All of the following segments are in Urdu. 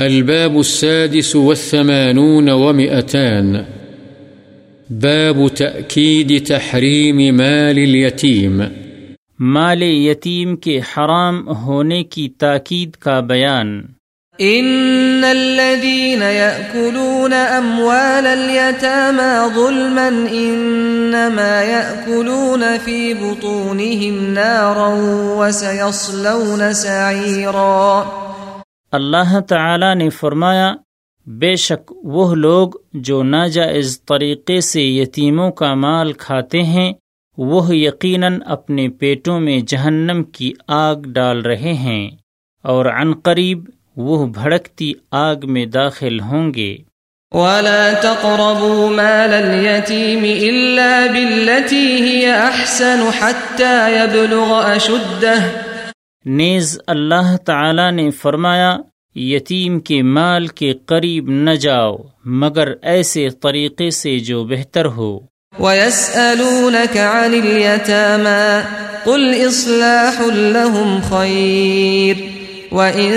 الباب السادس والثمانون ومئتان. باب تأكيد تحريم مال اليتيم. مال یتیم کے حرام ہونے کی تاکید کا بیان۔ ان الذين ياكلون اموال اليتامى ظلما انما ياكلون في بطونهم نارا وسيصلون سعيرا۔ اللہ تعالی نے فرمایا، بے شک وہ لوگ جو ناجائز طریقے سے یتیموں کا مال کھاتے ہیں، وہ یقیناً اپنے پیٹوں میں جہنم کی آگ ڈال رہے ہیں اور عن قریب وہ بھڑکتی آگ میں داخل ہوں گے۔ ولا تقربوا مال اليتيم الا بالتي هي احسن حتى يبلغ اشده نیز اللہ تعالی نے فرمایا یتیم کے مال کے قریب نہ جاؤ مگر ایسے طریقے سے جو بہتر ہو۔ ويسألونك عن اليتامى قل إصلاح لهم خير وَإِن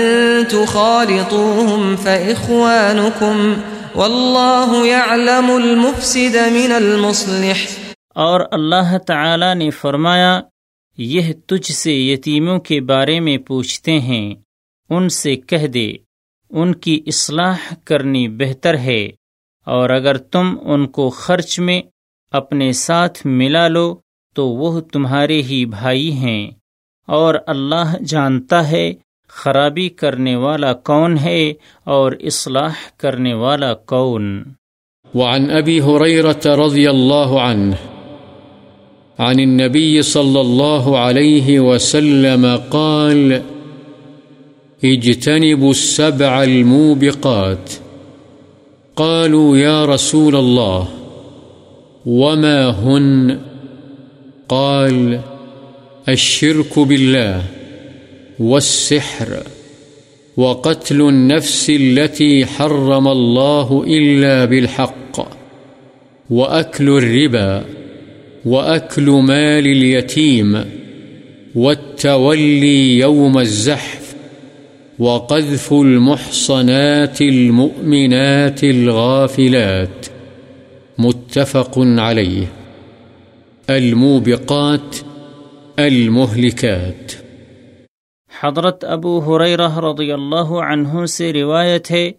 تُخَالِطُوهُمْ فَإِخْوَانُكُمْ وَاللَّهُ يَعْلَمُ الْمُفْسِدَ مِنَ الْمُصْلِحِ۔ اور اللہ تعالی نے فرمایا یہ تجھ سے یتیموں کے بارے میں پوچھتے ہیں، ان سے کہہ دے، ان کی اصلاح کرنی بہتر ہے، اور اگر تم ان کو خرچ میں اپنے ساتھ ملا لو، تو وہ تمہارے ہی بھائی ہیں۔ اور اللہ جانتا ہے خرابی کرنے والا کون ہے اور اصلاح کرنے والا کون۔ وعن ابی حریرت رضی اللہ عنہ عن النبي صلى الله عليه وسلم قال، اجتنبوا السبع الموبقات. قالوا، يا رسول الله، وما هن؟ قال، الشرك بالله والسحر وقتل النفس التي حرم الله إلا بالحق وأكل الربا. وأكل مال اليتيم والتولي يوم الزحف وقذف المحصنات المؤمنات الغافلات متفق عليه الموبقات المهلكات حضرت ابو حریرہ رضی اللہ عنہ سے روایت ہے،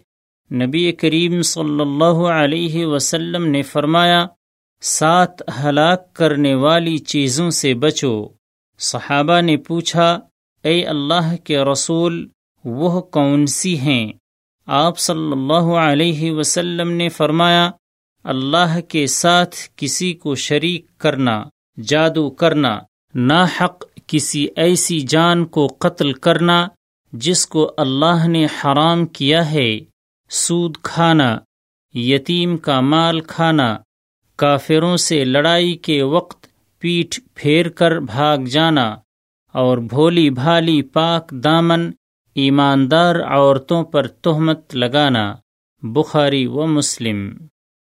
نبی کریم صلی اللہ علیہ وسلم نے فرمایا سات ہلاک کرنے والی چیزوں سے بچو۔ صحابہ نے پوچھا، اے اللہ کے رسول، وہ کون سی ہیں؟ آپ صلی اللہ علیہ وسلم نے فرمایا، اللہ کے ساتھ کسی کو شریک کرنا، جادو کرنا، ناحق کسی ایسی جان کو قتل کرنا، جس کو اللہ نے حرام کیا ہے، سود کھانا، یتیم کا مال کھانا کافروں سے لڑائی کے وقت پیٹھ پھیر کر بھاگ جانا اور بھولی بھالی پاک دامن ایماندار عورتوں پر تہمت لگانا، بخاری و مسلم۔